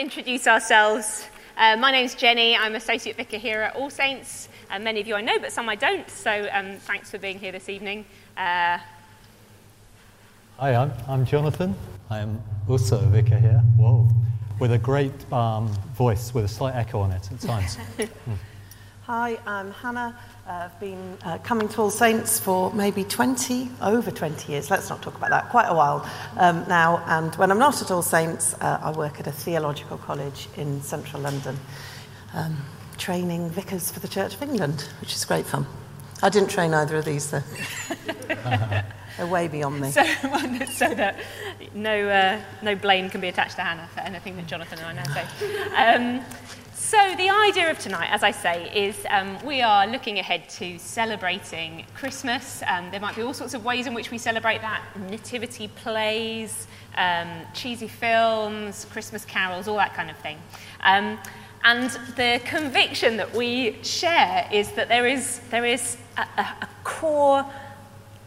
introduce ourselves. Uh, my name's Jenny. I'm Associate Vicar here at All Saints. Uh, many of you I know, but some I don't. So um, thanks for being here this evening. Uh, Hi, I'm, I'm Jonathan. I'm also a vicar here. Whoa. With a great um, voice with a slight echo on it at times. Hi, I'm Hannah. Uh, I've been uh, coming to All Saints for maybe 20, over 20 years. Let's not talk about that, quite a while um, now. And when I'm not at All Saints, uh, I work at a theological college in central London, um, training vicars for the Church of England, which is great fun. I didn't train either of these, though. They're way beyond me. so, so that no, uh, no blame can be attached to Hannah for anything that Jonathan and I now say. Um, so, the idea of tonight, as I say, is um, we are looking ahead to celebrating Christmas. Um, there might be all sorts of ways in which we celebrate that nativity plays, um, cheesy films, Christmas carols, all that kind of thing. Um, and the conviction that we share is that there is, there is a, a, core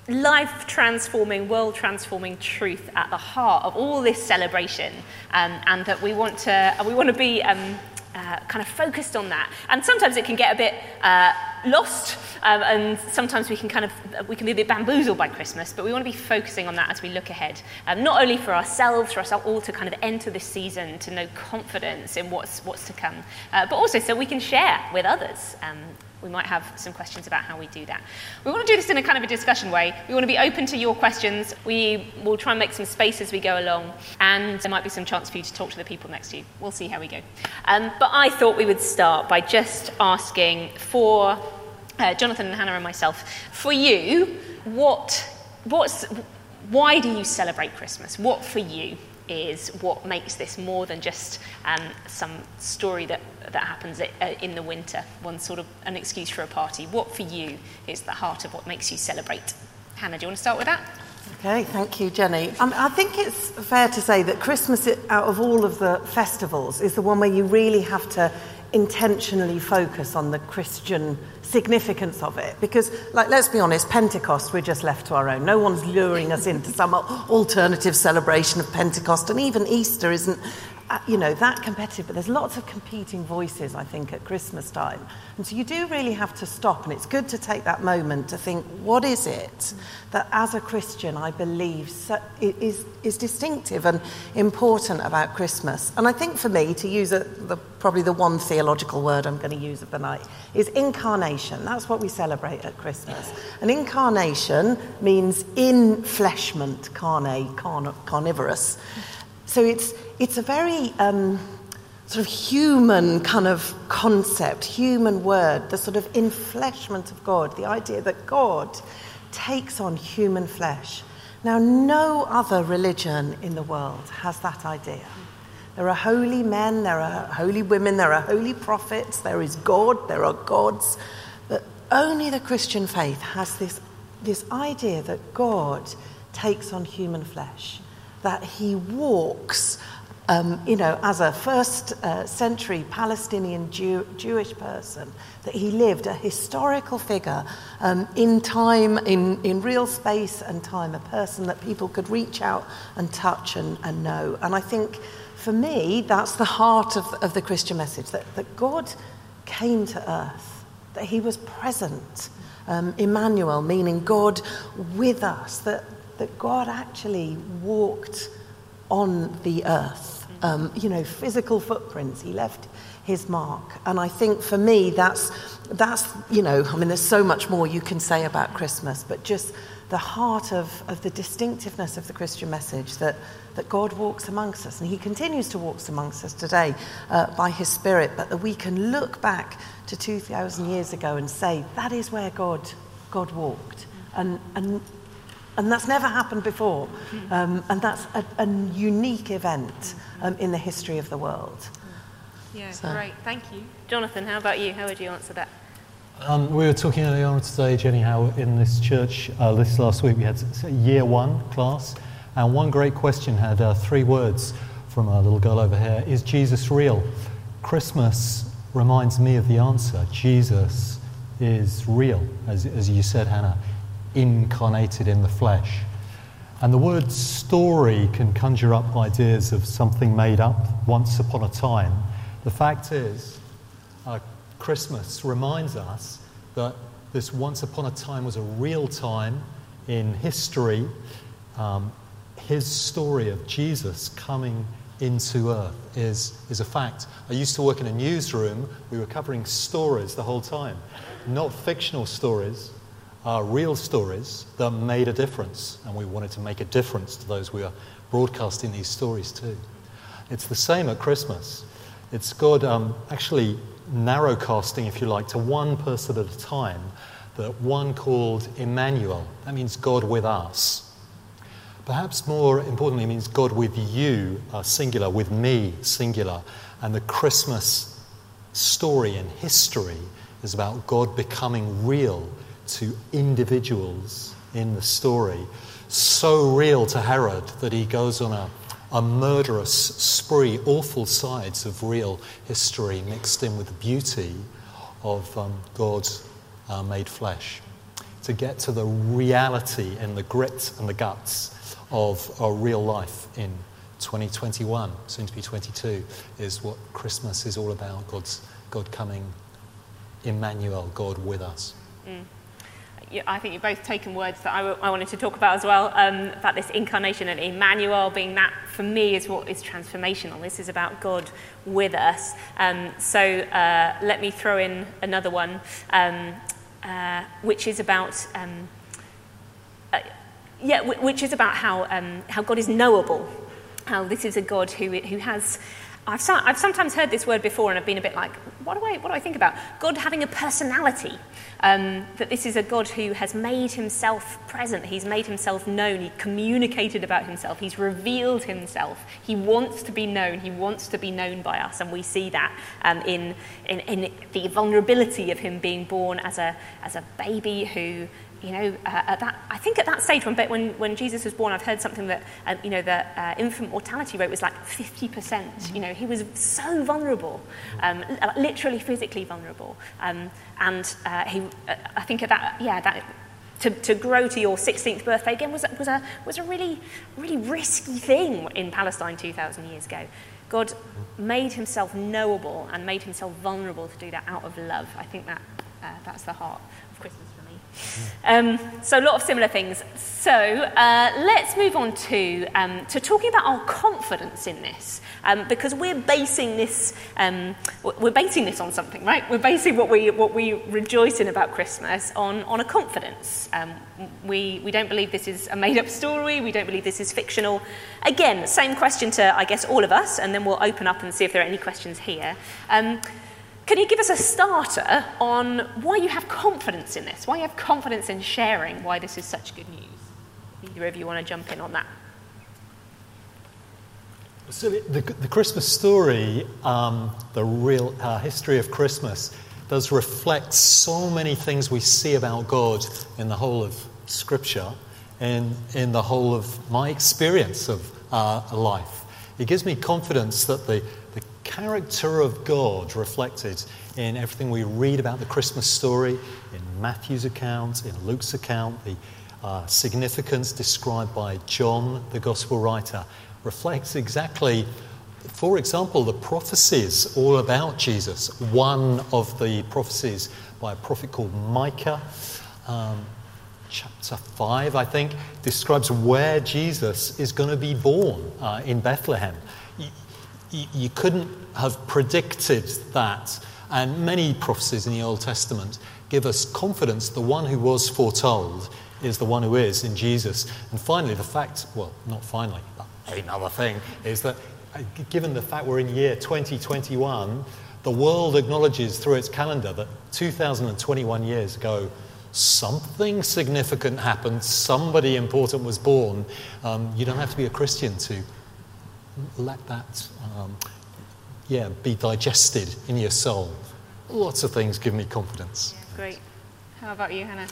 life transforming, world transforming truth at the heart of all this celebration, um, and that we want to, we want to be um, uh, kind of focused on that. And sometimes it can get a bit uh, lost, um, and sometimes we can kind of we can be a bit bamboozled by Christmas. But we want to be focusing on that as we look ahead, um, not only for ourselves, for us all to kind of enter this season to know confidence in what's what's to come, uh, but also so we can share with others. Um, we might have some questions about how we do that. We want to do this in a kind of a discussion way. We want to be open to your questions. We will try and make some space as we go along, and there might be some chance for you to talk to the people next to you. We'll see how we go. Um, but I thought we would start by just asking for uh, Jonathan and Hannah and myself, for you, what, what's, why do you celebrate Christmas? What for you is what makes this more than just um, some story that, that happens uh, in the winter, one sort of an excuse for a party. What for you is the heart of what makes you celebrate? Hannah, do you want to start with that? Okay, thank you, Jenny. Um, I think it's fair to say that Christmas, out of all of the festivals, is the one where you really have to intentionally focus on the Christian significance of it. Because, like, let's be honest, Pentecost, we're just left to our own. No one's luring us into some alternative celebration of Pentecost, and even Easter isn't uh, you know, that competitive, but there's lots of competing voices, I think, at Christmas time. And so you do really have to stop, and it's good to take that moment to think, what is it that as a Christian I believe so, is, is distinctive and important about Christmas? And I think for me, to use a, the, probably the one theological word I'm going to use of the night, is incarnation. That's what we celebrate at Christmas. And incarnation means infleshment, carne, carn, carnivorous. So it's, it's a very um, sort of human kind of concept, human word, the sort of infleshment of God, the idea that God takes on human flesh. Now, no other religion in the world has that idea. There are holy men, there are holy women, there are holy prophets, there is God, there are gods, but only the Christian faith has this, this idea that God takes on human flesh that he walks, um, you know, as a first uh, century Palestinian Jew- Jewish person, that he lived a historical figure um, in time, in, in real space and time, a person that people could reach out and touch and, and know. And I think for me, that's the heart of, of the Christian message that, that God came to earth, that he was present. Um, Emmanuel, meaning God with us, that that God actually walked on the earth. Um, you know, physical footprints. He left his mark. And I think for me, that's, that's, you know, I mean, there's so much more you can say about Christmas, but just the heart of, of the distinctiveness of the Christian message that, that God walks amongst us. And he continues to walk amongst us today uh, by his Spirit, but that we can look back to 2,000 years ago and say, that is where God, God walked. And, and and that's never happened before. Um, and that's a, a unique event um, in the history of the world. Yeah, so. great. Thank you. Jonathan, how about you? How would you answer that? Um, we were talking earlier on today, Jenny, how in this church uh, this last week we had a year one class, and one great question had uh, three words from a little girl over here Is Jesus real? Christmas reminds me of the answer. Jesus is real, as, as you said, Hannah incarnated in the flesh. And the word story can conjure up ideas of something made up once upon a time. The fact is, uh, Christmas reminds us that this once upon a time was a real time in history. Um, his story of Jesus coming into earth is, is a fact. I used to work in a newsroom. We were covering stories the whole time, not fictional stories, uh, real stories that made a difference. And we wanted to make a difference to those we are broadcasting these stories to. It's the same at Christmas. It's God um, actually narrowcasting, if you like, to one person at a time, that one called Emmanuel. That means God with us. Perhaps more importantly, means God with you, uh, singular, with me, singular. And the Christmas story and history is about God becoming real to individuals in the story. So real to Herod that he goes on a, a murderous spree, awful sides of real history mixed in with the beauty of um, God uh, made flesh. To get to the reality and the grit and the guts of our real life in 2021, soon to be 22, is what Christmas is all about God's, God coming, Emmanuel, God with us. Mm. I think you've both taken words that I, wanted to talk about as well, um, about this incarnation and Emmanuel being that, for me, is what is transformational. This is about God with us. Um, so uh, let me throw in another one, um, uh, which is about um, yeah, which is about how, um, how God is knowable, how this is a God who, who has. I've, so, I've sometimes heard this word before and I've been a bit like, what do I, what do I think about? God having a personality. Um, that this is a God who has made himself present, he's made himself known, he communicated about himself, he's revealed himself. He wants to be known, he wants to be known by us, and we see that um, in, in, in the vulnerability of him being born as a, as a baby who you know, uh, at that, I think at that stage when, when, when Jesus was born, I've heard something that, uh, you know, the uh, infant mortality rate was like 50%. You know, he was so vulnerable, um, literally physically vulnerable. Um, and uh, he, uh, I think at that, yeah, that, to, to grow to your 16th birthday again was, was, a, was a really, really risky thing in Palestine 2,000 years ago. God made himself knowable and made himself vulnerable to do that out of love. I think that, uh, that's the heart. Um, so a lot of similar things. So uh, let's move on to, um, to talking about our confidence in this, um, because we're basing this um, we're basing this on something, right? We're basing what we what we rejoice in about Christmas on on a confidence. Um, we we don't believe this is a made up story. We don't believe this is fictional. Again, same question to I guess all of us, and then we'll open up and see if there are any questions here. Can you give us a starter on why you have confidence in this? Why you have confidence in sharing why this is such good news? Either of you want to jump in on that? So, the, the Christmas story, um, the real uh, history of Christmas, does reflect so many things we see about God in the whole of Scripture and in the whole of my experience of uh, life. It gives me confidence that the, character of God reflected in everything we read about the Christmas story, in Matthew's account, in Luke's account, the uh, significance described by John, the gospel writer, reflects exactly, for example, the prophecies all about Jesus. One of the prophecies by a prophet called Micah. Um, chapter 5, I think, describes where Jesus is going to be born uh, in Bethlehem you couldn't have predicted that. And many prophecies in the Old Testament give us confidence the one who was foretold is the one who is in Jesus. And finally, the fact, well, not finally, but another thing, is that uh, given the fact we're in year 2021, the world acknowledges through its calendar that 2021 years ago, something significant happened, somebody important was born. Um, you don't have to be a Christian to let that um, yeah, be digested in your soul. Lots of things give me confidence. Yeah, great. How about you, Hannah?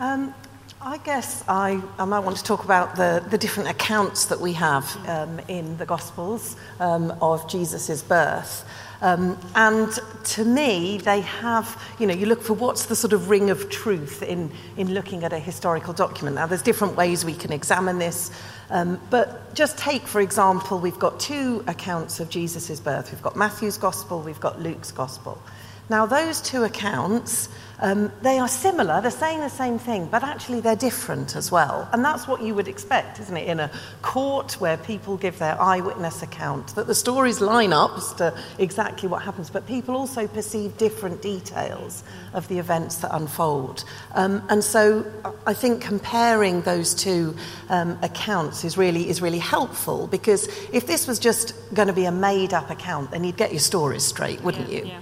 Um, I guess I, I might want to talk about the, the different accounts that we have um, in the Gospels um, of Jesus' birth. Um, and to me, they have, you know, you look for what's the sort of ring of truth in, in looking at a historical document. Now, there's different ways we can examine this, um, but just take, for example, we've got two accounts of Jesus' birth. We've got Matthew's Gospel, we've got Luke's Gospel. Now, those two accounts um, they are similar, they're saying the same thing, but actually they're different as well. And that's what you would expect, isn't it, in a court where people give their eyewitness account, that the stories line up as to exactly what happens, but people also perceive different details of the events that unfold. Um, and so I think comparing those two um, accounts is really, is really helpful because if this was just going to be a made up account, then you'd get your stories straight, wouldn't yeah, you? Yeah.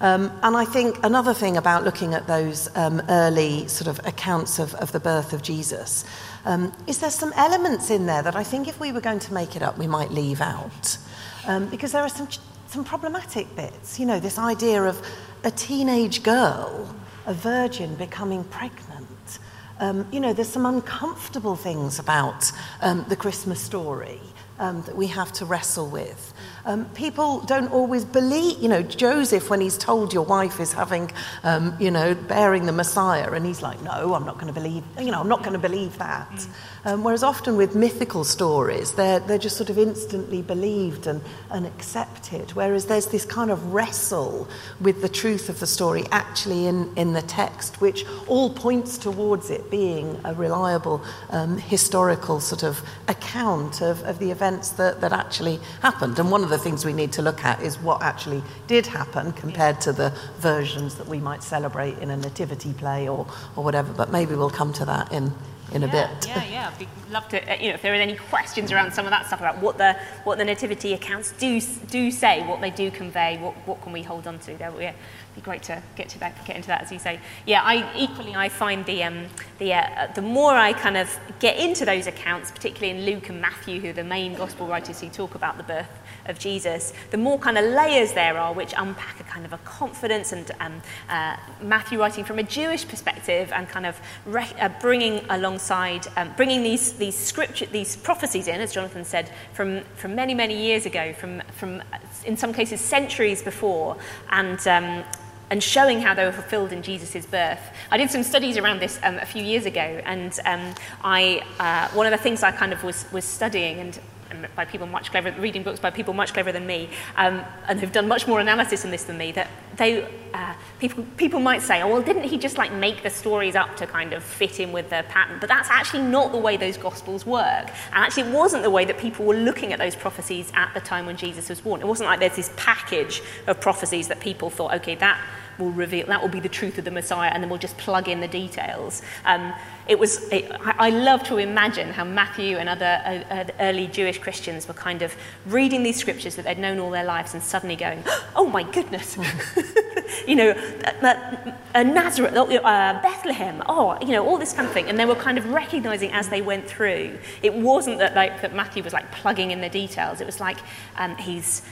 Um, and I think another thing about looking at those um, early sort of accounts of, of the birth of Jesus um, is there's some elements in there that I think if we were going to make it up, we might leave out. Um, because there are some, some problematic bits. You know, this idea of a teenage girl, a virgin, becoming pregnant. Um, you know, there's some uncomfortable things about um, the Christmas story that we have to wrestle with. Um, people don't always believe, you know, Joseph, when he's told your wife is having, um, you know, bearing the Messiah, and he's like, no, I'm not going to believe, you know, I'm not going to believe that. Mm. Um, whereas often with mythical stories, they're, they're just sort of instantly believed and, and accepted. Whereas there's this kind of wrestle with the truth of the story actually in, in the text, which all points towards it being a reliable um, historical sort of account of, of the events that, that actually happened. And one of the things we need to look at is what actually did happen compared to the versions that we might celebrate in a nativity play or, or whatever. But maybe we'll come to that in, in yeah, a bit. Yeah, yeah. I'd love to, uh, you know, if there are any questions around some of that stuff about what the what the nativity accounts do do say, what they do convey, what, what can we hold on to? There, yeah, be great to get to that, get into that, as you say. Yeah, I equally I find the um, the uh, the more I kind of get into those accounts, particularly in Luke and Matthew, who are the main gospel writers who talk about the birth of Jesus, the more kind of layers there are which unpack a kind of a confidence and um, uh, Matthew writing from a Jewish perspective and kind of re- uh, bringing alongside, um, bringing these, these scripture, these prophecies in, as Jonathan said, from, from many, many years ago, from, from in some cases centuries before, and um, and showing how they were fulfilled in Jesus' birth. I did some studies around this um, a few years ago, and um, I, uh, one of the things I kind of was, was studying, and by people much cleverer, reading books by people much cleverer than me, um, and who've done much more analysis on this than me, that they, uh, people, people might say, oh, well, didn't he just like make the stories up to kind of fit in with the pattern? But that's actually not the way those gospels work. And actually, it wasn't the way that people were looking at those prophecies at the time when Jesus was born. It wasn't like there's this package of prophecies that people thought, okay, that will reveal, that will be the truth of the Messiah, and then we'll just plug in the details. Um, it was, it, I, love to imagine how Matthew and other uh, uh, early Jewish Christians were kind of reading these scriptures that they'd known all their lives and suddenly going, oh my goodness, you know, Nazareth, uh, Bethlehem, oh, you know, all this kind of thing. And they were kind of recognizing as they went through. It wasn't that, like, that Matthew was like plugging in the details. It was like um, he's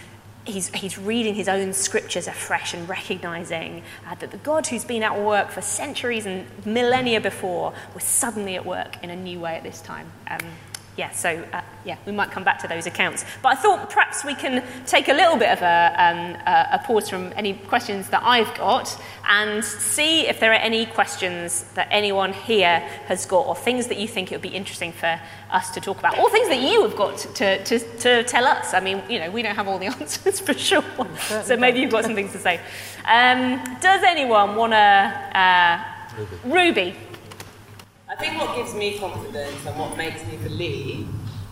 he's, he's reading his own scriptures afresh and recognizing uh, that the God who's been at work for centuries and millennia before was suddenly at work in a new way at this time. Um, yeah, so uh, yeah, we might come back to those accounts. But I thought perhaps we can take a little bit of a, um, a, pause from any questions that I've got and see if there are any questions that anyone here has got or things that you think it would be interesting for us to talk about or things that you have got to, to, to tell us. I mean, you know, we don't have all the answers for sure. So maybe you've got some things to say. Um, does anyone want to... Uh, Ruby. I think what gives me confidence and what makes me believe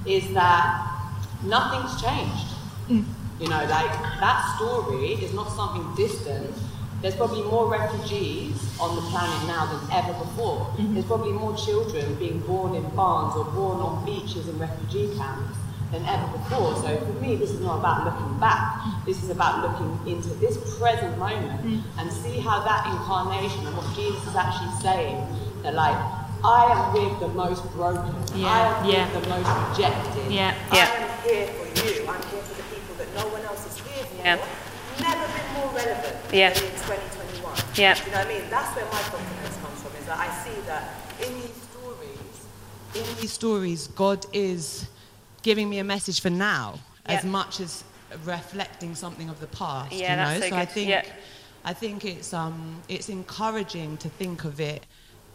is that nothing's changed. Mm. You know, like that story is not something distant. There's probably more refugees on the planet now than ever before. Mm-hmm. There's probably more children being born in barns or born on beaches in refugee camps than ever before. So for me, this is not about looking back. This is about looking into this present moment mm. and see how that incarnation and what Jesus is actually saying, that like I am with the most broken. Yeah. I am yeah. with the most rejected. Yeah. Yeah. I am here for you. I'm here for the people that no one else is here for. Yeah. Never been more relevant yeah. than in 2021. Yeah. You know what I mean? That's where my confidence comes from, is that I see that in these stories, in these stories, God is giving me a message for now yeah. as much as reflecting something of the past. Yeah, you know? that's so I good. think Yeah. I think it's um it's encouraging to think of it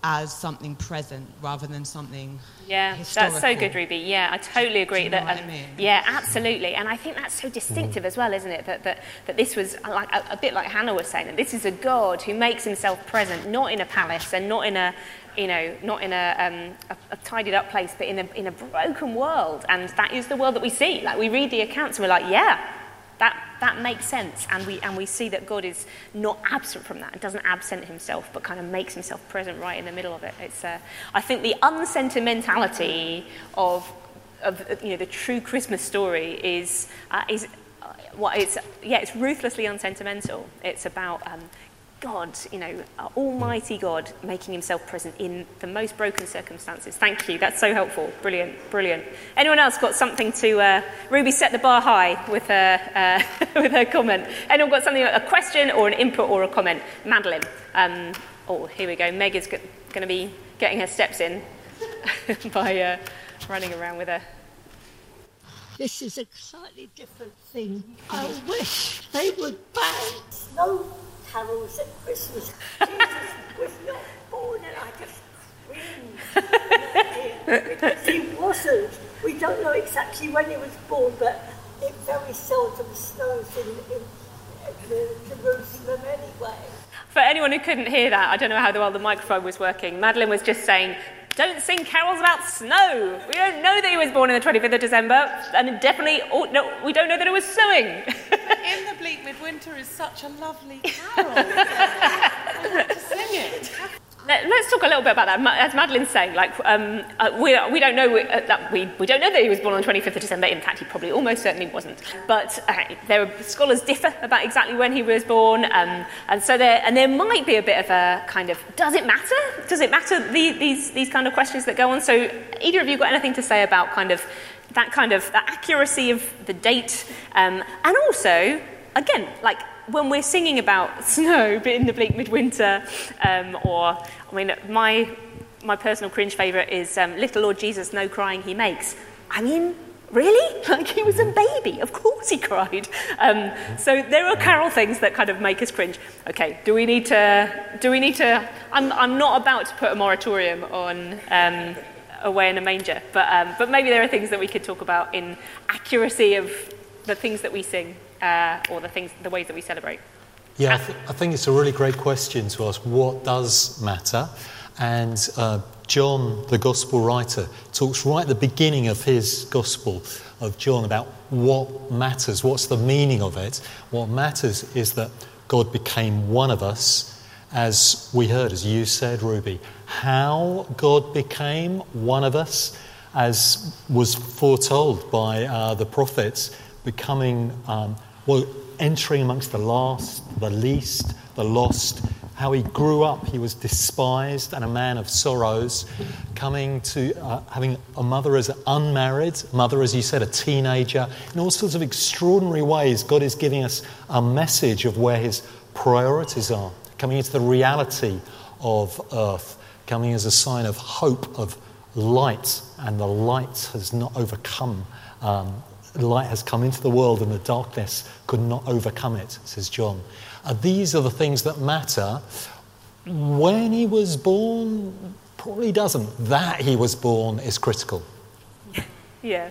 as something present rather than something Yeah, historical. that's so good, Ruby. Yeah, I totally agree. You know that, what I um, mean? Yeah, absolutely. And I think that's so distinctive as well, isn't it? That, that, that this was like a, a bit like Hannah was saying. That this is a God who makes himself present, not in a palace and not in a, you know, not in a, um, a, a tidied up place, but in a, in a broken world. And that is the world that we see. Like we read the accounts and we're like, yeah, that, that makes sense. And we, and we see that God is not absent from that, and doesn't absent himself, but kind of makes himself present right in the middle of it. It's, uh, I think the unsentimentality of, of you know, the true Christmas story is, uh, is uh, well, it's, yeah, it's ruthlessly unsentimental. It's about um, God, you know, Almighty God making himself present in the most broken circumstances. Thank you. That's so helpful. Brilliant, brilliant. Anyone else got something to, uh, Ruby set the bar high with her, uh, with her comment. Anyone got something, a question or an input or a comment? Madeline. Um, oh, here we go. Meg is going to be getting her steps in by uh, running around with her. This is a slightly different thing. I wish they would ban snow carols at Christmas. Jesus was not born and I just screamed. because he wasn't. We don't know exactly when he was born, but it very seldom snows in, in, in Jerusalem anyway. For anyone who couldn't hear that, I don't know how well the microphone was working. Madeline was just saying, don't sing carols about snow. We don't know that he was born on the 25th of December, and definitely, oh, no, we don't know that it was snowing. In the bleak midwinter is such a lovely carol. I want to sing it. Let- Let's talk a little bit about that. As Madeline's saying, like um, uh, we, we don't know uh, that we, we don't know that he was born on the 25th of December. In fact, he probably almost certainly wasn't. But uh, there are, scholars differ about exactly when he was born, um, and so there and there might be a bit of a kind of does it matter? Does it matter the, these these kind of questions that go on? So either of you got anything to say about kind of that kind of the accuracy of the date, um, and also again like when we're singing about snow but in the bleak midwinter, um, or I mean, my my personal cringe favourite is um, "Little Lord Jesus, no crying he makes." I mean, really? Like he was a baby, of course he cried. Um, so there are carol things that kind of make us cringe. Okay, do we need to? Do we need to? I'm I'm not about to put a moratorium on. Um, away in a manger, but um, but maybe there are things that we could talk about in accuracy of the things that we sing uh, or the things, the ways that we celebrate. Yeah, I, th- I think it's a really great question to ask what does matter? And uh, John, the gospel writer, talks right at the beginning of his gospel of John about what matters, what's the meaning of it. What matters is that God became one of us, as we heard, as you said, Ruby. How God became one of us, as was foretold by uh, the prophets, becoming, um, well, entering amongst the last, the least, the lost, how he grew up, he was despised and a man of sorrows, coming to uh, having a mother as unmarried, mother, as you said, a teenager, in all sorts of extraordinary ways. God is giving us a message of where his priorities are, coming into the reality of earth, coming as a sign of hope, of light, and the light has not overcome. Um, light has come into the world, and the darkness could not overcome it, says John. Uh, these are the things that matter. When he was born, probably doesn't. That he was born is critical. Yeah.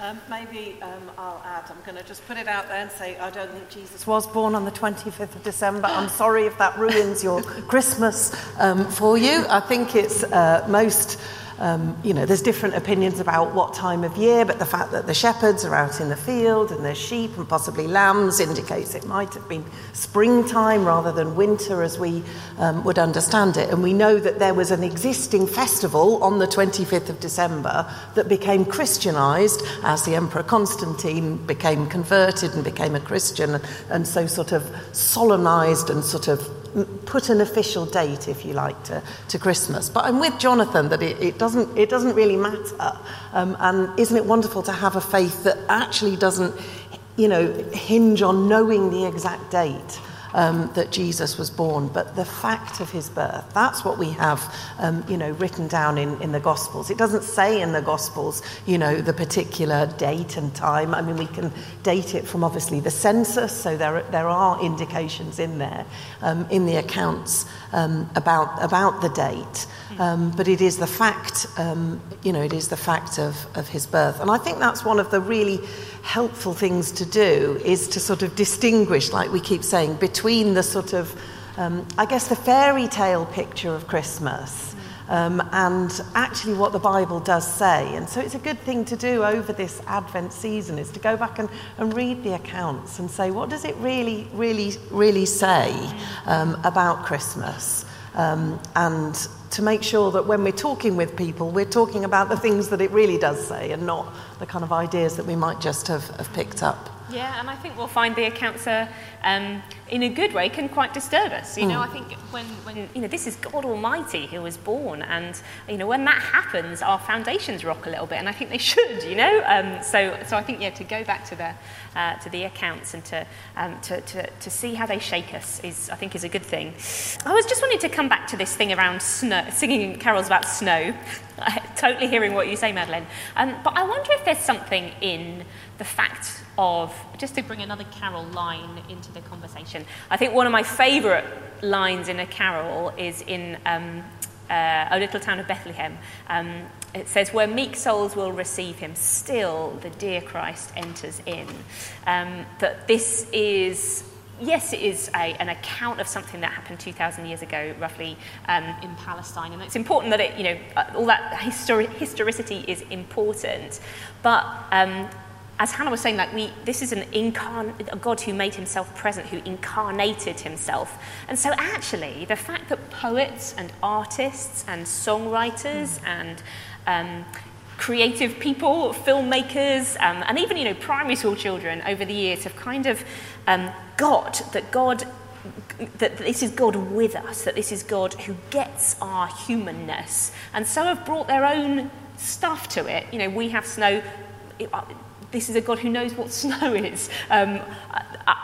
Um, maybe um, I'll add, I'm going to just put it out there and say, I don't think Jesus was born on the 25th of December. I'm sorry if that ruins your Christmas um, for you. I think it's uh, most. Um, you know, there's different opinions about what time of year, but the fact that the shepherds are out in the field and there's sheep and possibly lambs indicates it might have been springtime rather than winter as we um, would understand it. And we know that there was an existing festival on the 25th of December that became Christianized as the Emperor Constantine became converted and became a Christian, and so sort of solemnized and sort of put an official date, if you like, to, to Christmas. But I'm with Jonathan that it, it, doesn't, it doesn't really matter. Um, and isn't it wonderful to have a faith that actually doesn't, you know, hinge on knowing the exact date? Um, that Jesus was born, but the fact of his birth. That's what we have, um, you know, written down in, in the Gospels. It doesn't say in the Gospels, you know, the particular date and time. I mean, we can date it from obviously the census, so there, there are indications in there um, in the accounts um, about, about the date. Um, but it is the fact, um, you know, it is the fact of, of his birth. And I think that's one of the really helpful things to do is to sort of distinguish, like we keep saying, between the sort of, um, I guess, the fairy tale picture of Christmas um, and actually what the Bible does say. And so it's a good thing to do over this Advent season is to go back and, and read the accounts and say, what does it really, really, really say um, about Christmas? Um, and to make sure that when we're talking with people, we're talking about the things that it really does say and not the kind of ideas that we might just have, have picked up. Yeah, and I think we'll find the accounts are, um, in a good way, can quite disturb us. You know, I think when, when, you know, this is God Almighty who was born, and, you know, when that happens, our foundations rock a little bit, and I think they should, you know? Um, so, so I think, yeah, to go back to the, uh, to the accounts and to, um, to, to, to see how they shake us is, I think, is a good thing. I was just wanting to come back to this thing around snow, singing carols about snow. totally hearing what you say, Madeleine. Um, but I wonder if there's something in the fact of, just to bring another carol line into the conversation, I think one of my favourite lines in a carol is in um, uh, O Little Town of Bethlehem. Um, it says, Where meek souls will receive him, still the dear Christ enters in. Um, that this is yes, it is a, an account of something that happened 2,000 years ago, roughly, um, in Palestine. And it's important that it, you know, uh, all that histori- historicity is important. But um, as Hannah was saying, like we, this is an incarn- a God who made himself present, who incarnated himself. And so, actually, the fact that poets and artists and songwriters and um, creative people, filmmakers, um, and even you know primary school children over the years have kind of um, got that God, that this is God with us, that this is God who gets our humanness, and so have brought their own stuff to it. You know, we have snow. Uh, this is a God who knows what snow is. Um, I,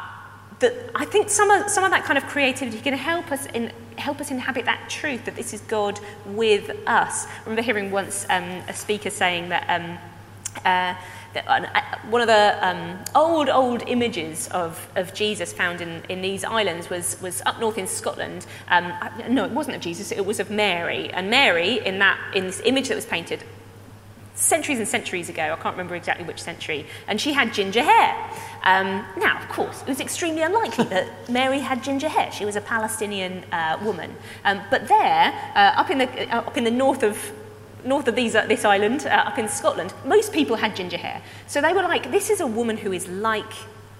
that I think some of, some of that kind of creativity can help us in help us inhabit that truth that this is God with us. I remember hearing once um, a speaker saying that, um, uh, uh, one of the um, old, old images of, of Jesus found in, in these islands was, was up north in Scotland. Um, no, it wasn't of Jesus, it was of Mary. And Mary, in, that, in this image that was painted, centuries and centuries ago, I can't remember exactly which century, and she had ginger hair. Um, now, of course, it was extremely unlikely that Mary had ginger hair. She was a Palestinian uh, woman. Um, but there, uh, up, in the, uh, up in the north of north of these, uh, this island, uh, up in Scotland, most people had ginger hair. So they were like, this is a woman who is like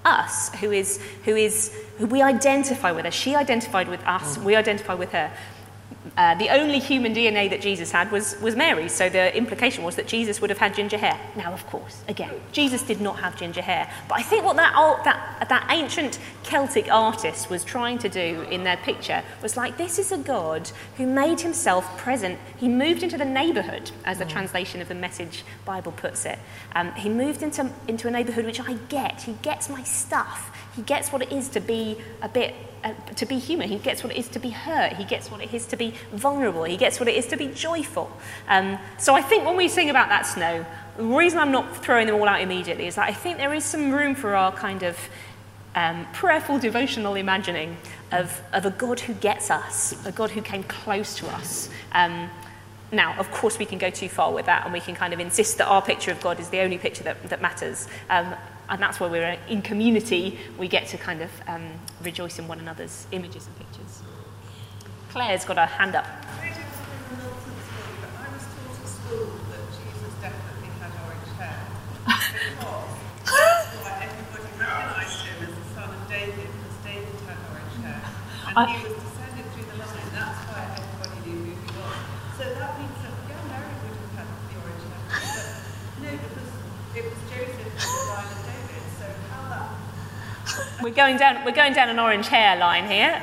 us, who is, who is, who we identify with her. She identified with us, we identify with her. Uh, the only human DNA that Jesus had was, was Mary's, so the implication was that Jesus would have had ginger hair. Now, of course, again, Jesus did not have ginger hair, but I think what that, old, that, that ancient Celtic artist was trying to do in their picture was like, this is a God who made himself present. He moved into the neighborhood, as the translation of the Message Bible puts it. Um, he moved into, into a neighborhood which I get. He gets my stuff. He gets what it is to be a bit uh, to be human. He gets what it is to be hurt. He gets what it is to be vulnerable. He gets what it is to be joyful. Um, so I think when we sing about that snow, the reason I'm not throwing them all out immediately is that I think there is some room for our kind of um, prayerful, devotional imagining of, of a God who gets us, a God who came close to us. Um, now, of course, we can go too far with that and we can kind of insist that our picture of God is the only picture that, that matters. Um, and that's where we're in community, we get to kind of um, rejoice in one another's images and pictures. Claire's got her hand up. I was taught at school that Jesus definitely had orange hair. Because that's why everybody recognised him as the son of David, because David had orange hair. And I- he was descended through the line. That's why everybody knew who he was. So that means that, yeah, Mary would have had the orange hair. But no, because it was Joseph from the line of David. So how that We're going down, we're going down an orange hair line here.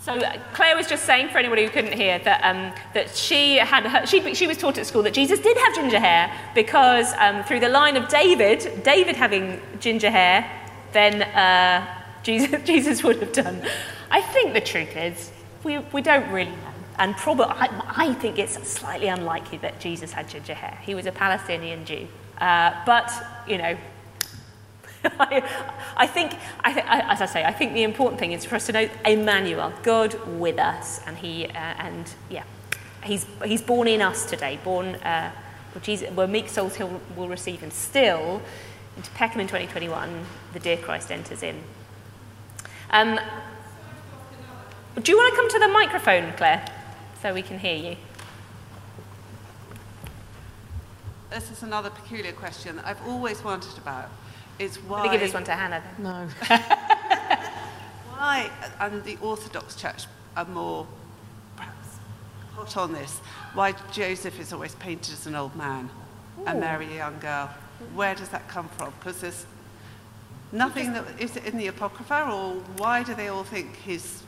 So uh, Claire was just saying, for anybody who couldn't hear, that, um, that she, had her, she, she was taught at school that Jesus did have ginger hair because um, through the line of David, David having ginger hair, then uh, Jesus, Jesus would have done? I think the truth is, we, we don't really know. And probably, I, I think it's slightly unlikely that Jesus had ginger hair. He was a Palestinian Jew. Uh, but, you know, I, I think, I th- as I say, I think the important thing is for us to know Emmanuel, God with us, and he, uh, and yeah, he's he's born in us today, born uh, where, Jesus, where meek souls will, will receive him. Still, into Peckham in 2021, the dear Christ enters in. Um, do you want to come to the microphone, Claire, so we can hear you? This is another peculiar question that I've always wondered about. Is why Let me give this one to Hannah then. No. why and the Orthodox Church are more perhaps hot on this. Why Joseph is always painted as an old man and Mary a young girl. Where does that come from? Because there's nothing that is it in the Apocrypha, or why do they all think he's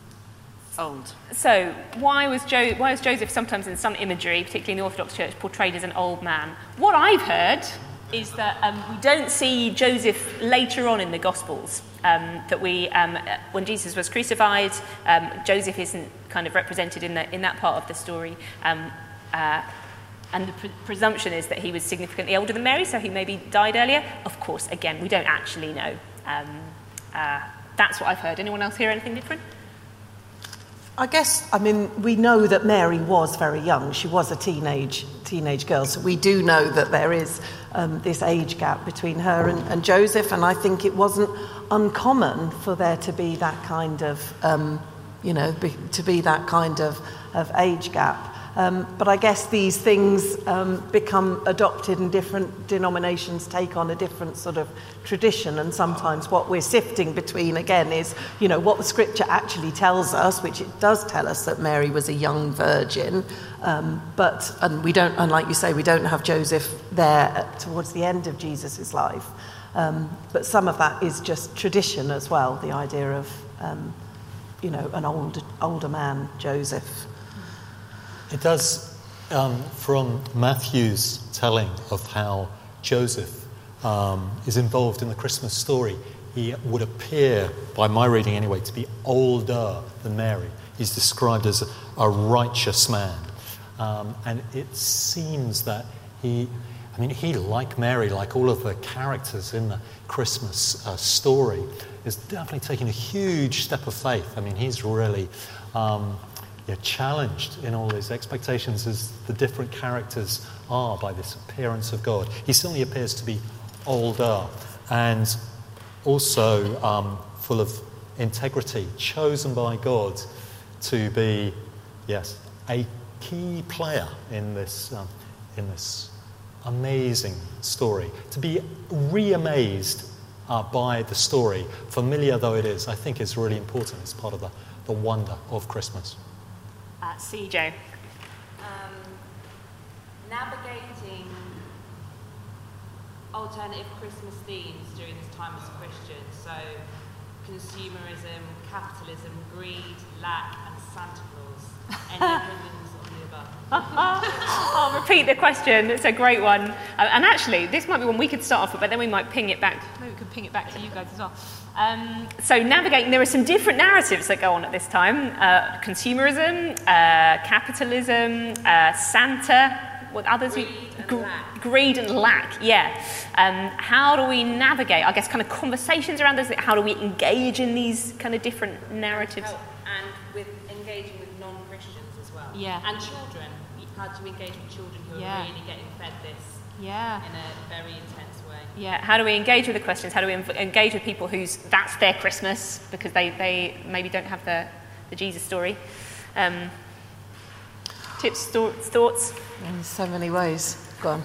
old? So, why was, jo- why was Joseph sometimes in some imagery, particularly in the Orthodox Church, portrayed as an old man? What I've heard is that um, we don't see Joseph later on in the Gospels. Um, that we, um, uh, when Jesus was crucified, um, Joseph isn't kind of represented in, the, in that part of the story. Um, uh, and the pre- presumption is that he was significantly older than Mary, so he maybe died earlier. Of course, again, we don't actually know. Um, uh, that's what I've heard. Anyone else hear anything different? I guess, I mean, we know that Mary was very young. She was a teenage teenage girl, so we do know that there is um, this age gap between her and, and Joseph, and I think it wasn't uncommon for there to be that kind of, um, you know, be, to be that kind of, of age gap. Um, but I guess these things um, become adopted and different denominations take on a different sort of tradition. And sometimes what we're sifting between, again, is, you know, what the scripture actually tells us, which it does tell us that Mary was a young virgin. Um, but, and we don't, and like you say, we don't have Joseph there at, towards the end of Jesus' life. Um, but some of that is just tradition as well, the idea of, um, you know, an old, older man, Joseph. It does, um, from Matthew's telling of how Joseph um, is involved in the Christmas story, he would appear, by my reading anyway, to be older than Mary. He's described as a, righteous man. Um, and it seems that he, I mean, he, like Mary, like all of the characters in the Christmas uh, story, is definitely taking a huge step of faith. I mean, he's really um, yeah, challenged in all his expectations as the different characters are by this appearance of God. He certainly appears to be older and also um, full of integrity, chosen by God to be, yes, a key player in this, um, in this amazing story. To be re-amazed uh, by the story, familiar though it is, I think is really important. It's part of the, the wonder of Christmas. Uh, CJ. um, navigating alternative Christmas themes during this time as a Christian. So, consumerism, capitalism, greed, lack, and Santa Claus. Any opinions on the above? I'll repeat the question. It's a great one. Uh, and actually, this might be one we could start off with, but then we might ping it back. Maybe we could ping it back to you guys as well. Um, so, navigating, there are some different narratives that go on at this time uh, consumerism, uh, capitalism, uh, Santa, what others? Greed and gr- lack. Greed and lack, yeah. Um, how do we navigate, I guess, kind of conversations around this? How do we engage in these kind of different narratives? And with engaging with non-Christians as well. Yeah. And children. How to engage with children who are really getting fed this Yeah. in a very intense way. Yeah, how do we engage with the questions? How do we env- engage with people whose that's their Christmas because they, they maybe don't have the, the Jesus story? Um, tips, thou- thoughts? In so many ways. Go on.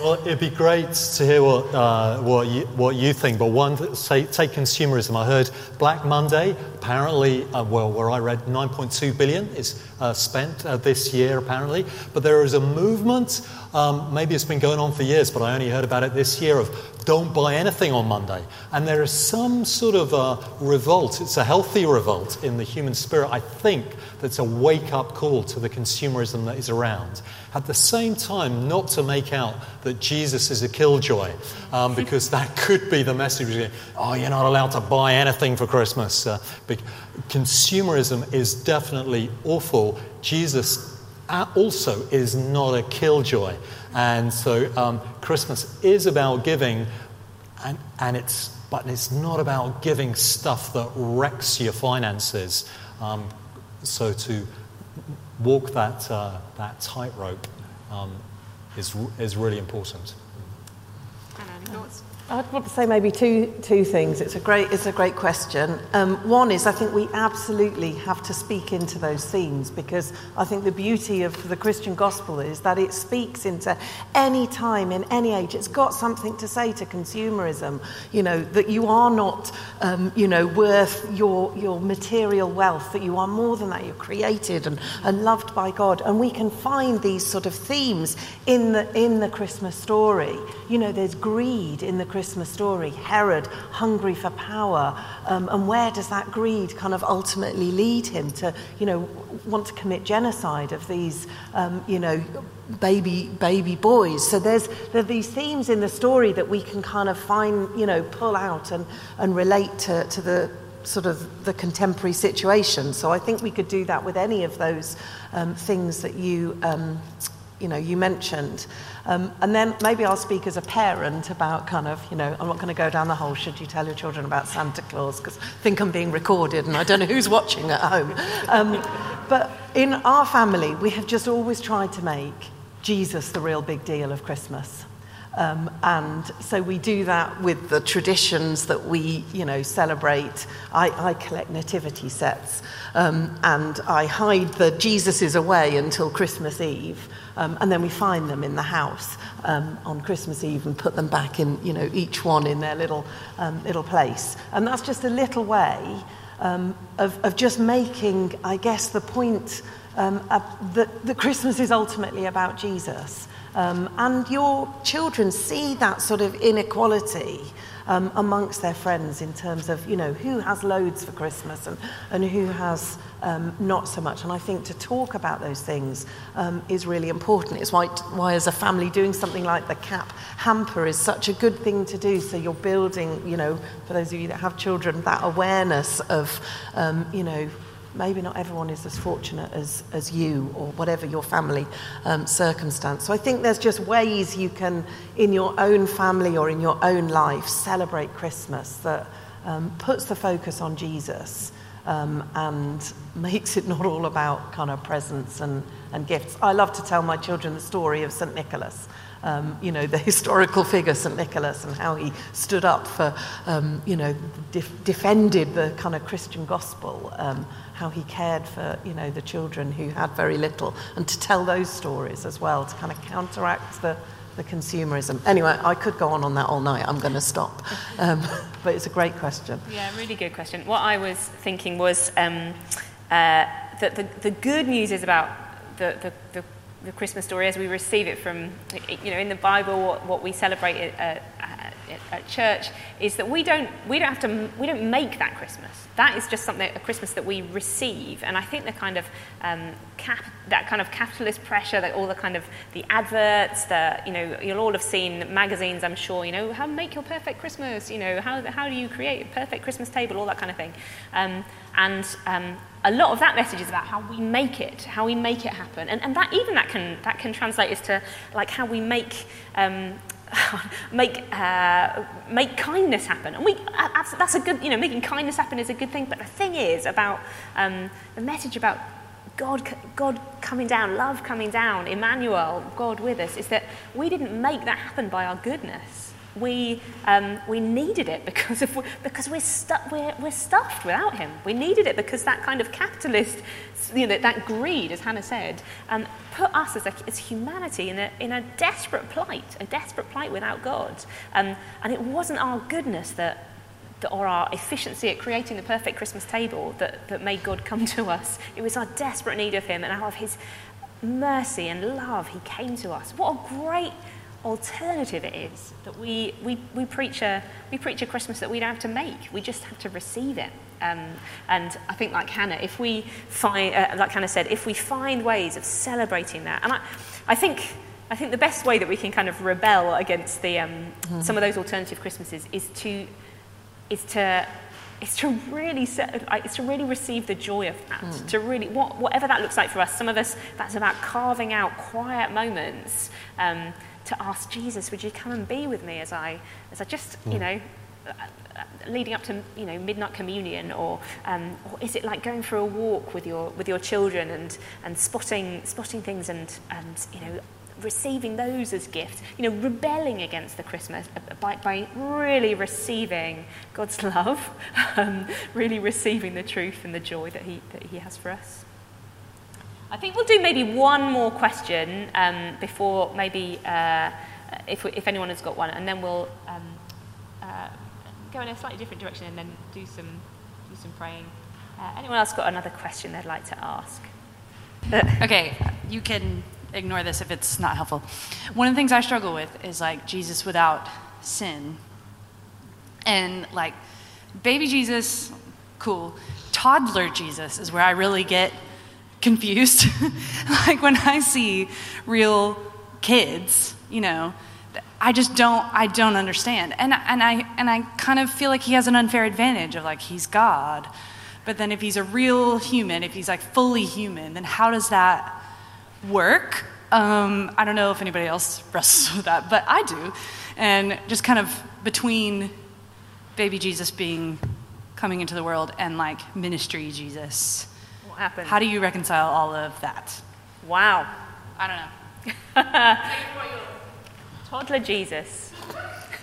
Well, it'd be great to hear what, uh, what, you, what you think. But one, say, take consumerism. I heard Black Monday, apparently, uh, well, where I read 9.2 billion is uh, spent uh, this year, apparently. But there is a movement, um, maybe it's been going on for years, but I only heard about it this year, of don't buy anything on Monday. And there is some sort of a revolt, it's a healthy revolt in the human spirit, I think, that's a wake up call to the consumerism that is around. At the same time, not to make out that Jesus is a killjoy, um, because that could be the message. Oh, you're not allowed to buy anything for Christmas. Uh, consumerism is definitely awful. Jesus also is not a killjoy. And so um, Christmas is about giving, and, and it's, but it's not about giving stuff that wrecks your finances. Um, so to walk that, uh, that tightrope um, is, is really important. I'd want to say maybe two, two things. It's a great, it's a great question. Um, one is I think we absolutely have to speak into those themes because I think the beauty of the Christian gospel is that it speaks into any time, in any age. It's got something to say to consumerism, you know, that you are not, um, you know, worth your, your material wealth, that you are more than that. You're created and, and loved by God. And we can find these sort of themes in the, in the Christmas story. You know, there's greed in the Christmas Christmas story. Herod, hungry for power. Um, and where does that greed kind of ultimately lead him to, you know, want to commit genocide of these, um, you know, baby baby boys. So there's there are these themes in the story that we can kind of find, you know, pull out and, and relate to, to the sort of the contemporary situation. So I think we could do that with any of those um, things that you um, you know you mentioned. Um, and then maybe I'll speak as a parent about kind of, you know, I'm not going to go down the hole, should you tell your children about Santa Claus because I think I'm being recorded and I don't know who's watching at home. Um, but in our family, we have just always tried to make Jesus the real big deal of Christmas. Um, and so we do that with the traditions that we, you know, celebrate. I, I collect nativity sets um, and I hide the Jesuses away until Christmas Eve. Um, and then we find them in the house um, on Christmas Eve and put them back in, you know, each one in their little, um, little place. And that's just a little way um, of, of just making, I guess, the point um, that, that Christmas is ultimately about Jesus. Um, and your children see that sort of inequality um, amongst their friends in terms of, you know, who has loads for Christmas and, and who has um, not so much. And I think to talk about those things um, is really important. It's why, why, as a family, doing something like the CAP hamper is such a good thing to do. So you're building, you know, for those of you that have children, that awareness of, um, you know, maybe not everyone is as fortunate as, as you or whatever your family um, circumstance. So I think there's just ways you can, in your own family or in your own life, celebrate Christmas that um, puts the focus on Jesus um, and makes it not all about kind of presents and, and gifts. I love to tell my children the story of St. Nicholas. Um, you know, the historical figure, St. Nicholas, and how he stood up for, um, you know, def- defended the kind of Christian gospel um, how he cared for you know the children who had very little, and to tell those stories as well to kind of counteract the the consumerism. Anyway, I could go on on that all night. I'm going to stop, um, but it's a great question. Yeah, really good question. What I was thinking was um, uh, that the, the good news is about the, the, the the Christmas story as we receive it from, you know, in the Bible, what, what we celebrate at, at, church is that we don't, we don't have to, we don't make that Christmas. That is just something, a Christmas that we receive. And I think the kind of, um, cap, that kind of capitalist pressure, that all the kind of, the adverts, the, you know, you'll all have seen magazines, I'm sure, you know, how make your perfect Christmas, you know, how, how do you create a perfect Christmas table, all that kind of thing. Um, and um, a lot of that message is about how we make it, how we make it happen. And, and that, even that can, that can translate as to like how we make, um, make, uh, make kindness happen. And we, that's a good, you know, making kindness happen is a good thing. But the thing is about um, the message about God, God coming down, love coming down, Emmanuel, God with us, is that we didn't make that happen by our goodness we, um, we needed it because, of, because we're, stu- we're, we're stuffed without him. We needed it because that kind of capitalist, you know, that greed, as Hannah said, um, put us as, a, as humanity in a, in a desperate plight, a desperate plight without God. Um, and it wasn't our goodness that, or our efficiency at creating the perfect Christmas table that, that made God come to us. It was our desperate need of him and out of his mercy and love, he came to us. What a great alternative it is that we, we, we, preach a, we preach a Christmas that we don't have to make, we just have to receive it. Um, and I think, like Hannah, if we find, uh, like Hannah said, if we find ways of celebrating that, and I, I think, I think the best way that we can kind of rebel against the, um, mm. some of those alternative Christmases is to, is to is to really set, it's to really receive the joy of that. Mm. To really, what, whatever that looks like for us. Some of us, that's about carving out quiet moments um, to ask Jesus, "Would you come and be with me as I, as I just, mm. you know." Uh, uh, leading up to you know midnight communion or, um, or is it like going for a walk with your with your children and and spotting spotting things and and you know receiving those as gifts, you know, rebelling against the Christmas uh, by, by really receiving God's love, um, really receiving the truth and the joy that he, that he has for us. I think we'll do maybe one more question um, before maybe uh, if, if anyone has got one, and then we'll um, uh, go in a slightly different direction and then do some, do some praying. Uh, anyone else got another question they'd like to ask? okay, you can ignore this if it's not helpful. One of the things I struggle with is like Jesus without sin. And like baby Jesus, cool. Toddler Jesus is where I really get confused. like when I see real kids, you know, I just don't I don't understand. And and I and I kind of feel like he has an unfair advantage of like he's God. But then if he's a real human, if he's like fully human, then how does that work. Um, I don't know if anybody else wrestles with that, but I do. And just kind of between baby Jesus being coming into the world and like ministry Jesus. What happened? How do you reconcile all of that? Wow. I don't know. Toddler Jesus.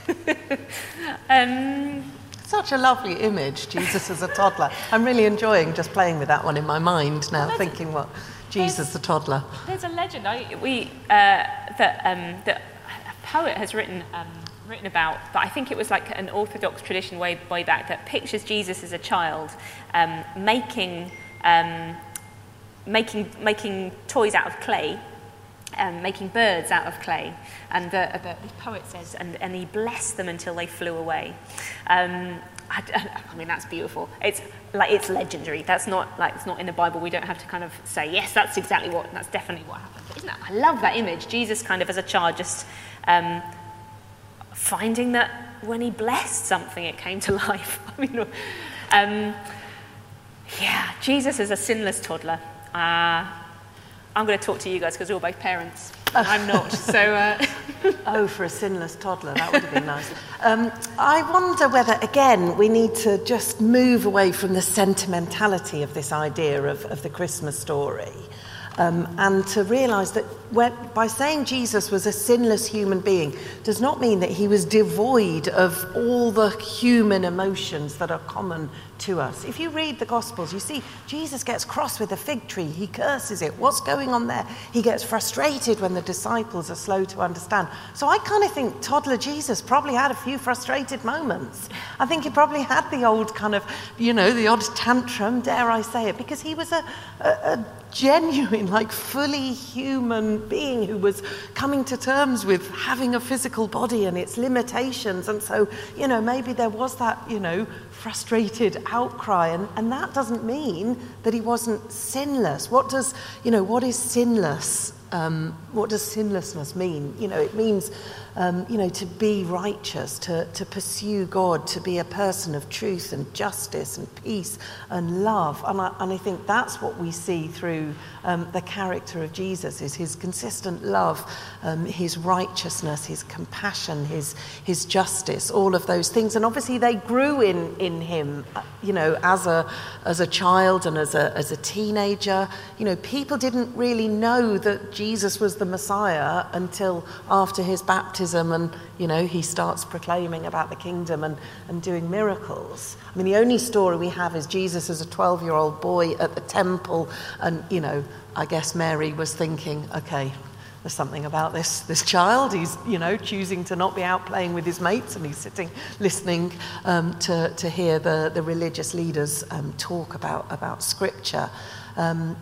um, Such a lovely image, Jesus as a toddler. I'm really enjoying just playing with that one in my mind now, well, thinking what Jesus the toddler. There's a legend I, we, uh, that, um, that a poet has written, um, written about, but I think it was like an Orthodox tradition way, way back that pictures Jesus as a child um, making, um, making, making toys out of clay um, making birds out of clay. And the, the, the poet says, and, and, he blessed them until they flew away. Um, I, I, mean, that's beautiful. It's like it's legendary. That's not like it's not in the Bible. We don't have to kind of say yes, that's exactly what. That's definitely what happened. But isn't that? I love that image. Jesus, kind of as a child, just um, finding that when he blessed something, it came to life. I mean, um, yeah, Jesus is a sinless toddler. Uh, I'm going to talk to you guys because we're both parents. I'm not. So. Uh... oh, for a sinless toddler, that would have been nice. Um, I wonder whether, again, we need to just move away from the sentimentality of this idea of, of the Christmas story. Um, and to realize that when, by saying Jesus was a sinless human being does not mean that he was devoid of all the human emotions that are common to us. If you read the Gospels, you see Jesus gets cross with a fig tree. He curses it. What's going on there? He gets frustrated when the disciples are slow to understand. So I kind of think toddler Jesus probably had a few frustrated moments. I think he probably had the old kind of, you know, the odd tantrum, dare I say it, because he was a, a, a genuine, like fully human being who was coming to terms with having a physical body and its limitations. And so, you know, maybe there was that, you know, frustrated outcry. And, and that doesn't mean that he wasn't sinless. What does, you know, what is sinless? Um, what does sinlessness mean? You know, it means um, you know, to be righteous, to, to pursue God, to be a person of truth and justice and peace and love. And I, and I think that's what we see through um, the character of Jesus is his consistent love, um, his righteousness, his compassion, his, his justice, all of those things. And obviously they grew in, in him, uh, you know, as a, as a child and as a, as a teenager. You know, people didn't really know that Jesus was the Messiah until after his baptism and, you know, he starts proclaiming about the kingdom and, and doing miracles. I mean, the only story we have is Jesus as a 12 year old boy at the temple. And, you know, I guess Mary was thinking, okay, there's something about this, this child. He's, you know, choosing to not be out playing with his mates and he's sitting listening um, to, to hear the, the religious leaders um, talk about, about scripture. Um,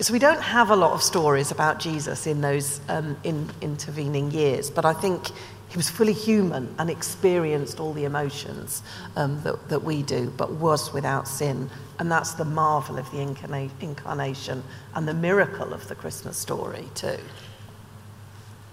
so we don't have a lot of stories about Jesus in those um, in, intervening years, but I think he was fully human and experienced all the emotions um, that, that we do, but was without sin. And that's the marvel of the incarna- incarnation and the miracle of the Christmas story, too.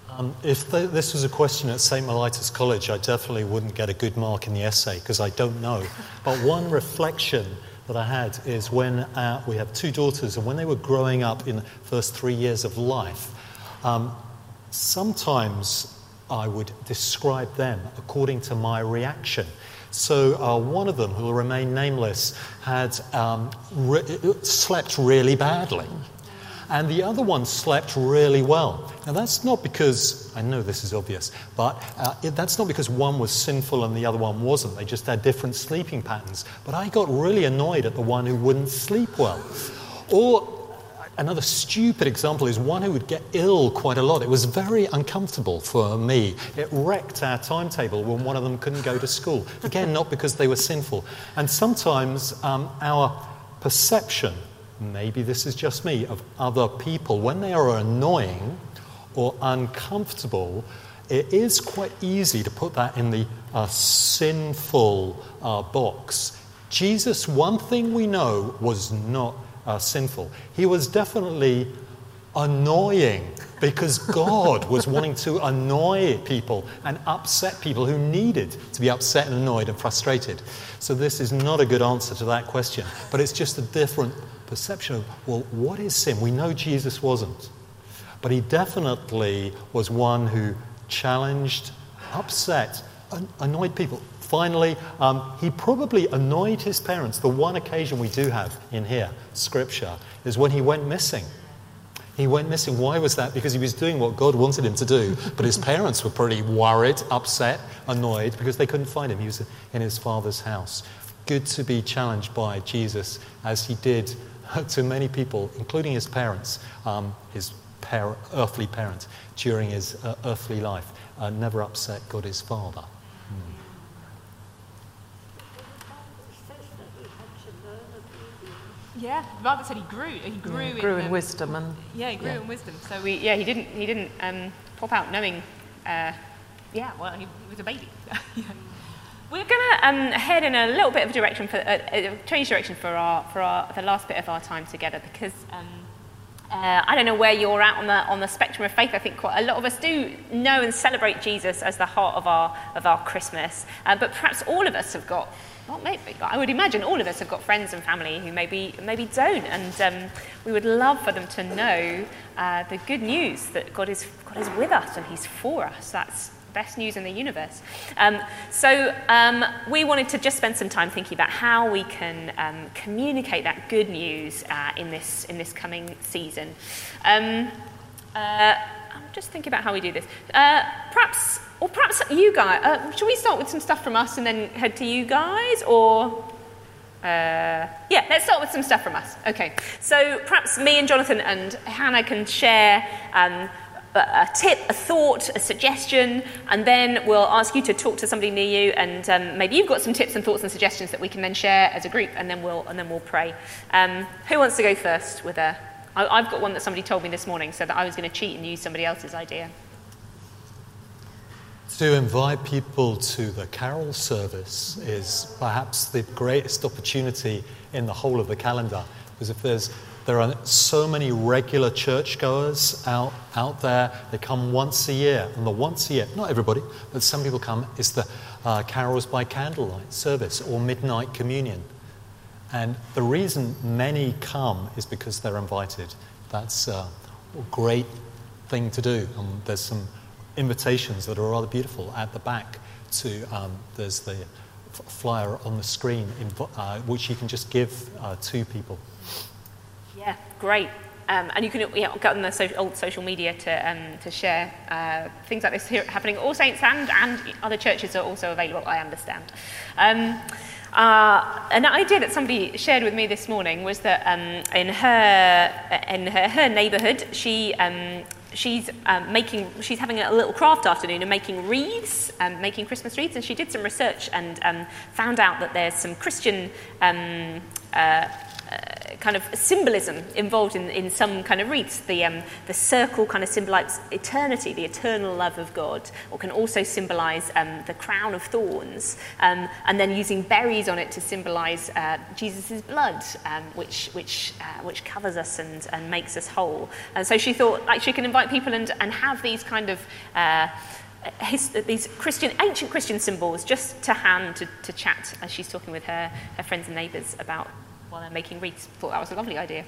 Um, if th- this was a question at St. Mellitus College, I definitely wouldn't get a good mark in the essay because I don't know. But one reflection that I had is when uh, we have two daughters, and when they were growing up in the first three years of life, um, sometimes I would describe them according to my reaction. So uh, one of them, who will remain nameless, had um, re- slept really badly and the other one slept really well. Now, that's not because, I know this is obvious, but uh, it, that's not because one was sinful and the other one wasn't. They just had different sleeping patterns. But I got really annoyed at the one who wouldn't sleep well. Or another stupid example is one who would get ill quite a lot. It was very uncomfortable for me. It wrecked our timetable when one of them couldn't go to school. Again, not because they were sinful. And sometimes um, our perception maybe this is just me, of other people, when they are annoying or uncomfortable, it is quite easy to put that in the uh, sinful uh, box. Jesus, one thing we know, was not uh, sinful. He was definitely annoying because God was wanting to annoy people and upset people who needed to be upset and annoyed and frustrated. So, this is not a good answer to that question, but it's just a different perception of, well, what is sin? We know Jesus wasn't. But he definitely was one who challenged, upset, annoyed people. Finally, um, he probably annoyed his parents. The one occasion we do have in here, scripture, is when he went missing. He went missing. Why was that? Because he was doing what God wanted him to do, but his parents were pretty worried, upset, annoyed because they couldn't find him. He was in his father's house. Good to be challenged by Jesus as he did to many people, including his parents, um, his par- earthly parents, during his uh, earthly life, uh, never upset God his Father. Hmm. Yeah, the Bible said he grew. He grew, yeah, grew in, in um, wisdom and yeah, he grew yeah. in wisdom. So we, yeah, he didn't he didn't um, pop out knowing. Uh, yeah, well, he, he was a baby. yeah. Um, head in a little bit of a direction for uh, uh, change direction for our for our the last bit of our time together because um, uh, I don't know where you're at on the on the spectrum of faith. I think quite a lot of us do know and celebrate Jesus as the heart of our of our Christmas, uh, but perhaps all of us have got. Well, maybe I would imagine all of us have got friends and family who maybe maybe don't, and um, we would love for them to know uh, the good news that God is God is with us and He's for us. That's best news in the universe. Um, so um, we wanted to just spend some time thinking about how we can um, communicate that good news uh, in this in this coming season. Um, uh, I'm just thinking about how we do this. Uh, perhaps, or perhaps you guys. Uh, should we start with some stuff from us and then head to you guys, or? Uh, yeah, let's start with some stuff from us. Okay, so perhaps me and Jonathan and Hannah can share um, a tip, a thought, a suggestion, and then we'll ask you to talk to somebody near you, and um, maybe you've got some tips and thoughts and suggestions that we can then share as a group, and then we'll and then we'll pray. Um, who wants to go first with a? I, I've got one that somebody told me this morning, so that I was going to cheat and use somebody else's idea. To invite people to the carol service is perhaps the greatest opportunity in the whole of the calendar, because if there's there are so many regular churchgoers out, out there. They come once a year. And the once a year, not everybody, but some people come, is the uh, carols by candlelight service or midnight communion. And the reason many come is because they're invited. That's uh, a great thing to do. And there's some invitations that are rather beautiful at the back. To um, there's the flyer on the screen, uh, which you can just give uh, to people. Yeah, great. Um, and you can yeah, get on the social, old social media to, um, to share uh, things like this here happening at All Saints and, and other churches are also available, I understand. Um, uh, an idea that somebody shared with me this morning was that um, in her, in her, her neighbourhood, she, um, she's um, making, she's having a little craft afternoon and making wreaths, um, making Christmas wreaths, and she did some research and um, found out that there's some Christian um, uh, kind of symbolism involved in, in some kind of wreaths. The, um, the circle kind of symbolizes eternity, the eternal love of God, or can also symbolize um, the crown of thorns, um, and then using berries on it to symbolize uh, Jesus' blood, um, which, which, uh, which covers us and, and makes us whole. And so she thought like she can invite people and, and have these kind of uh, his, these Christian, ancient Christian symbols just to hand to, to chat as she's talking with her, her friends and neighbours about while they're making wreaths. Thought that was a lovely idea.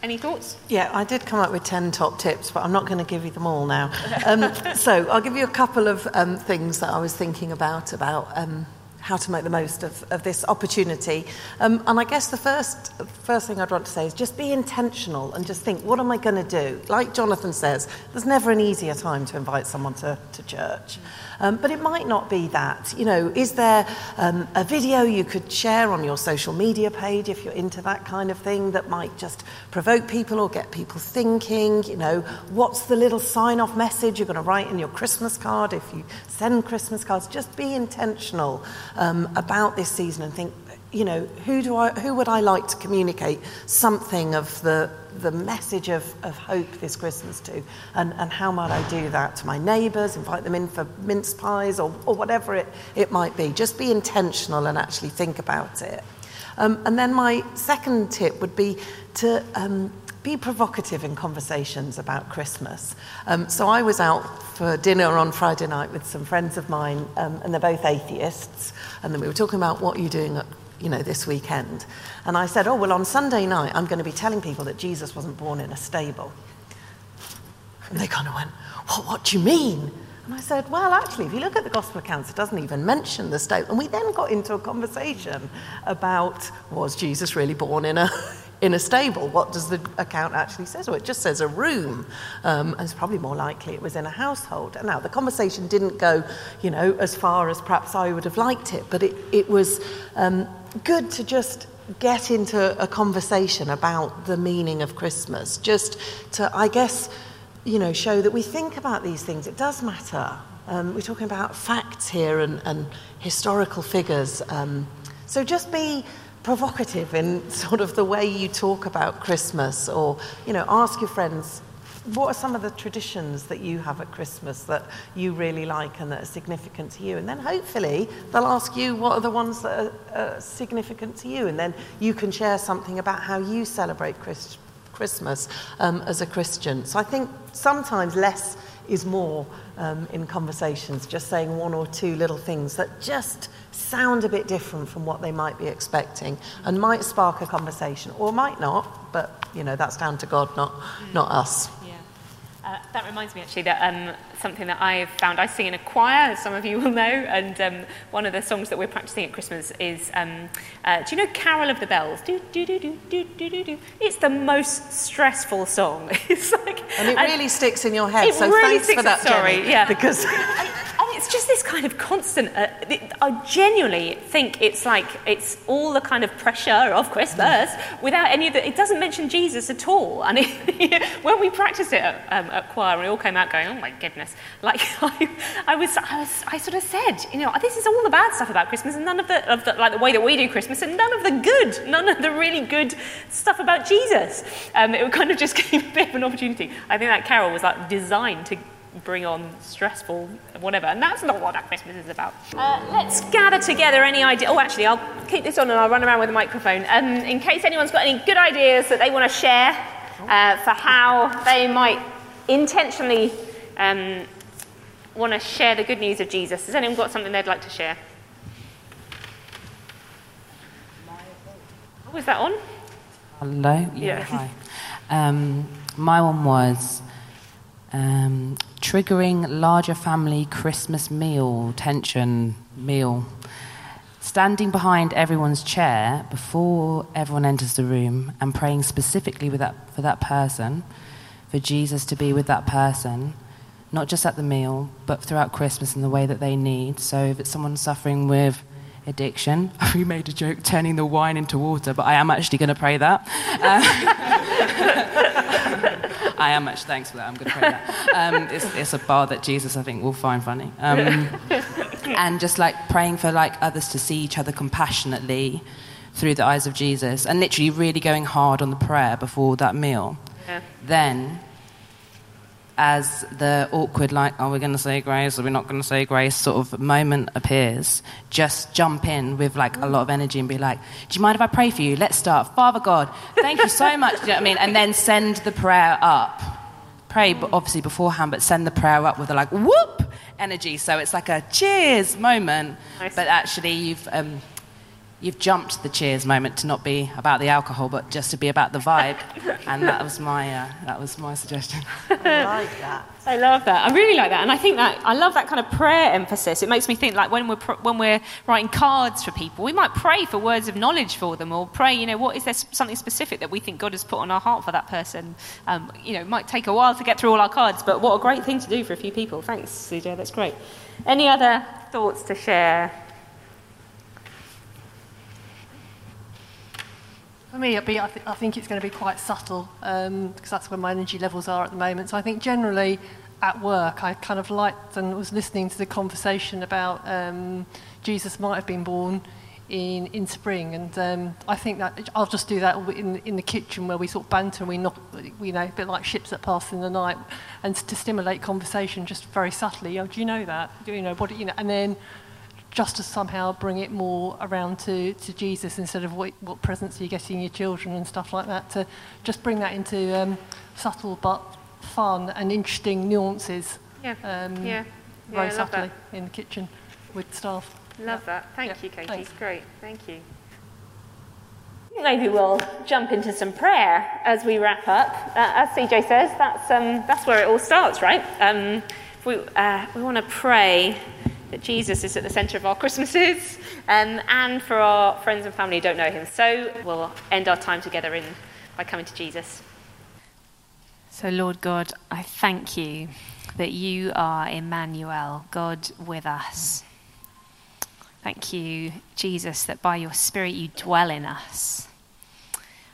Any thoughts? Yeah, I did come up with 10 top tips, but I'm not going to give you them all now. Um, so I'll give you a couple of um, things that I was thinking about, about um, how to make the most of, of this opportunity. Um, and I guess the first, first thing I'd want to say is just be intentional and just think, what am I going to do? Like Jonathan says, there's never an easier time to invite someone to, to church. Um, but it might not be that. You know, is there um, a video you could share on your social media page if you're into that kind of thing that might just provoke people or get people thinking? You know, what's the little sign off message you're going to write in your Christmas card if you send Christmas cards? Just be intentional um, about this season and think, you know, who, do I, who would I like to communicate something of the, the message of, of hope this Christmas to? And, and how might I do that to my neighbours, invite them in for mince pies or, or whatever it, it might be? Just be intentional and actually think about it. Um, and then my second tip would be to um, be provocative in conversations about Christmas. Um, so I was out for dinner on Friday night with some friends of mine, um, and they're both atheists. And then we were talking about what you're doing at, you know, this weekend. And I said, oh, well, on Sunday night, I'm going to be telling people that Jesus wasn't born in a stable. And they kind of went, what, what do you mean? And I said, well, actually, if you look at the gospel accounts, it doesn't even mention the stable. And we then got into a conversation about was Jesus really born in a, in a stable? What does the account actually say? So it just says a room. Um, and it's probably more likely it was in a household. Now the conversation didn't go, you know, as far as perhaps I would have liked it, but it, it was um, good to just get into a conversation about the meaning of Christmas. Just to, I guess, you know, show that we think about these things. It does matter. Um, we're talking about facts here and, and historical figures. Um, so just be provocative in sort of the way you talk about Christmas, or you know, ask your friends. What are some of the traditions that you have at Christmas that you really like and that are significant to you? And then hopefully they'll ask you what are the ones that are uh, significant to you, and then you can share something about how you celebrate Christ- Christmas um, as a Christian. So I think sometimes less is more um, in conversations, just saying one or two little things that just sound a bit different from what they might be expecting and might spark a conversation or might not, but you know, that's down to God, not, not us. Uh, that reminds me actually that um, something that I've found, I sing in a choir, as some of you will know, and um, one of the songs that we're practicing at Christmas is, um, uh, do you know Carol of the Bells? Do, do, do, do, do, do, do, do. It's the most stressful song. it's like, And it really sticks in your head, it so really thanks for that, sorry, Jenny, yeah. Because and it's just this kind of constant. Uh, I genuinely think it's like it's all the kind of pressure of Christmas without any of the. It doesn't mention Jesus at all. And it, when we practiced it at, um, at choir, we all came out going, "Oh my goodness!" Like I, I was, I was, I sort of said, you know, this is all the bad stuff about Christmas, and none of the, of the like the way that we do Christmas, and none of the good, none of the really good stuff about Jesus. Um, it kind of just gave a bit of an opportunity. I think that carol was like designed to bring on stressful whatever and that's not what that christmas is about uh, let's gather together any idea oh actually i'll keep this on and i'll run around with a microphone um, in case anyone's got any good ideas that they want to share uh, for how they might intentionally um, want to share the good news of jesus has anyone got something they'd like to share oh, was that on Hello. Yeah. Hi. Um, my one was um, triggering larger family Christmas meal tension meal. Standing behind everyone's chair before everyone enters the room and praying specifically with that, for that person, for Jesus to be with that person, not just at the meal, but throughout Christmas in the way that they need. So if it's someone suffering with addiction, we made a joke turning the wine into water, but I am actually going to pray that. Uh, I am actually, thanks for that, I'm going to pray that. Um, it's, it's a bar that Jesus, I think, will find funny. Um, and just like praying for like others to see each other compassionately through the eyes of Jesus, and literally really going hard on the prayer before that meal. Yeah. Then, as the awkward, like, are we going to say grace? Are we not going to say grace? Sort of moment appears, just jump in with like a lot of energy and be like, do you mind if I pray for you? Let's start. Father God, thank you so much. Do you know what I mean? And then send the prayer up. Pray, but obviously beforehand, but send the prayer up with a like whoop energy. So it's like a cheers moment, Nice. but actually you've um, you've jumped the cheers moment to not be about the alcohol, but just to be about the vibe. and that was my uh, that was my suggestion. I like that. I love that. I really like that, and I think that I love that kind of prayer emphasis. It makes me think like when we're pr- when we're writing cards for people, we might pray for words of knowledge for them, or pray, you know, what is there something specific that we think God has put on our heart for that person? Um, you know, it might take a while to get through all our cards, but what a great thing to do for a few people. Thanks, CJ. That's great. Any other thoughts to share? For me, be, I, th- I think it's going to be quite subtle because that's where my energy levels are at the moment. So I think generally at work, I kind of liked and was listening to the conversation about um, Jesus might have been born in, in spring. And um, I think that I'll just do that in, in the kitchen where we sort of banter and we knock, you know, a bit like ships that pass in the night. And to stimulate conversation just very subtly. Oh, do you know that? Do you know what, you know, and then just to somehow bring it more around to, to Jesus instead of what, what presents you're getting your children and stuff like that, to just bring that into um, subtle but fun and interesting nuances. Yeah. Um, Yeah. Yeah, very subtly that. in the kitchen with staff. Love that. Thank Yeah, you, Katie. thanks. Great. Thank you. Maybe we'll jump into some prayer as we wrap up. Uh, as CJ says, that's, um, that's where it all starts, right? Um, we uh, we want to pray that Jesus is at the centre of our Christmases um, and for our friends and family who don't know him. So we'll end our time together in, by coming to Jesus. So, Lord God, I thank you that you are Emmanuel, God with us. Thank you, Jesus, that by your Spirit you dwell in us.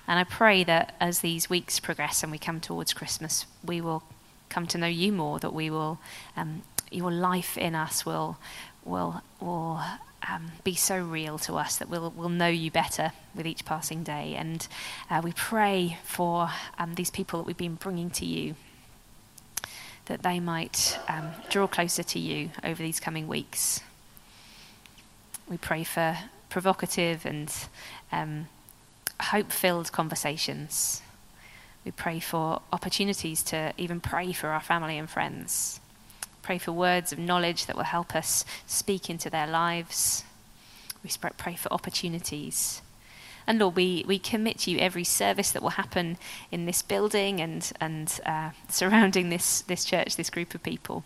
And I pray that as these weeks progress and we come towards Christmas, we will come to know you more, that we will, um, your life in us will, will, will um, be so real to us that we'll, we'll know you better with each passing day. And uh, we pray for um, these people that we've been bringing to you, that they might um, draw closer to you over these coming weeks. We pray for provocative and um, hope filled conversations. We pray for opportunities to even pray for our family and friends. Pray for words of knowledge that will help us speak into their lives. We pray for opportunities. And Lord, we, we commit you every service that will happen in this building and, and uh, surrounding this, this church, this group of people.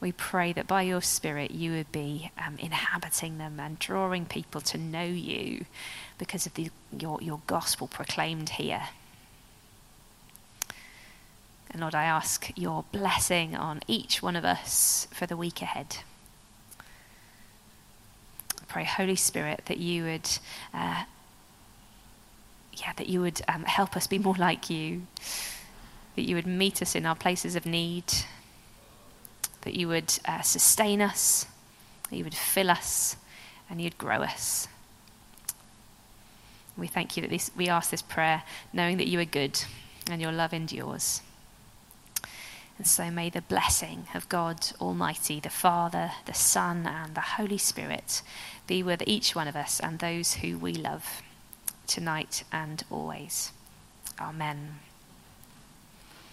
We pray that by your Spirit you would be um, inhabiting them and drawing people to know you because of the, your, your gospel proclaimed here. And Lord, I ask your blessing on each one of us for the week ahead. I pray, Holy Spirit, that you would, uh, yeah, that you would um, help us be more like you, that you would meet us in our places of need, that you would uh, sustain us, that you would fill us, and you'd grow us. We thank you that this, we ask this prayer knowing that you are good and your love endures. And so may the blessing of God Almighty, the Father, the Son, and the Holy Spirit be with each one of us and those who we love tonight and always. Amen.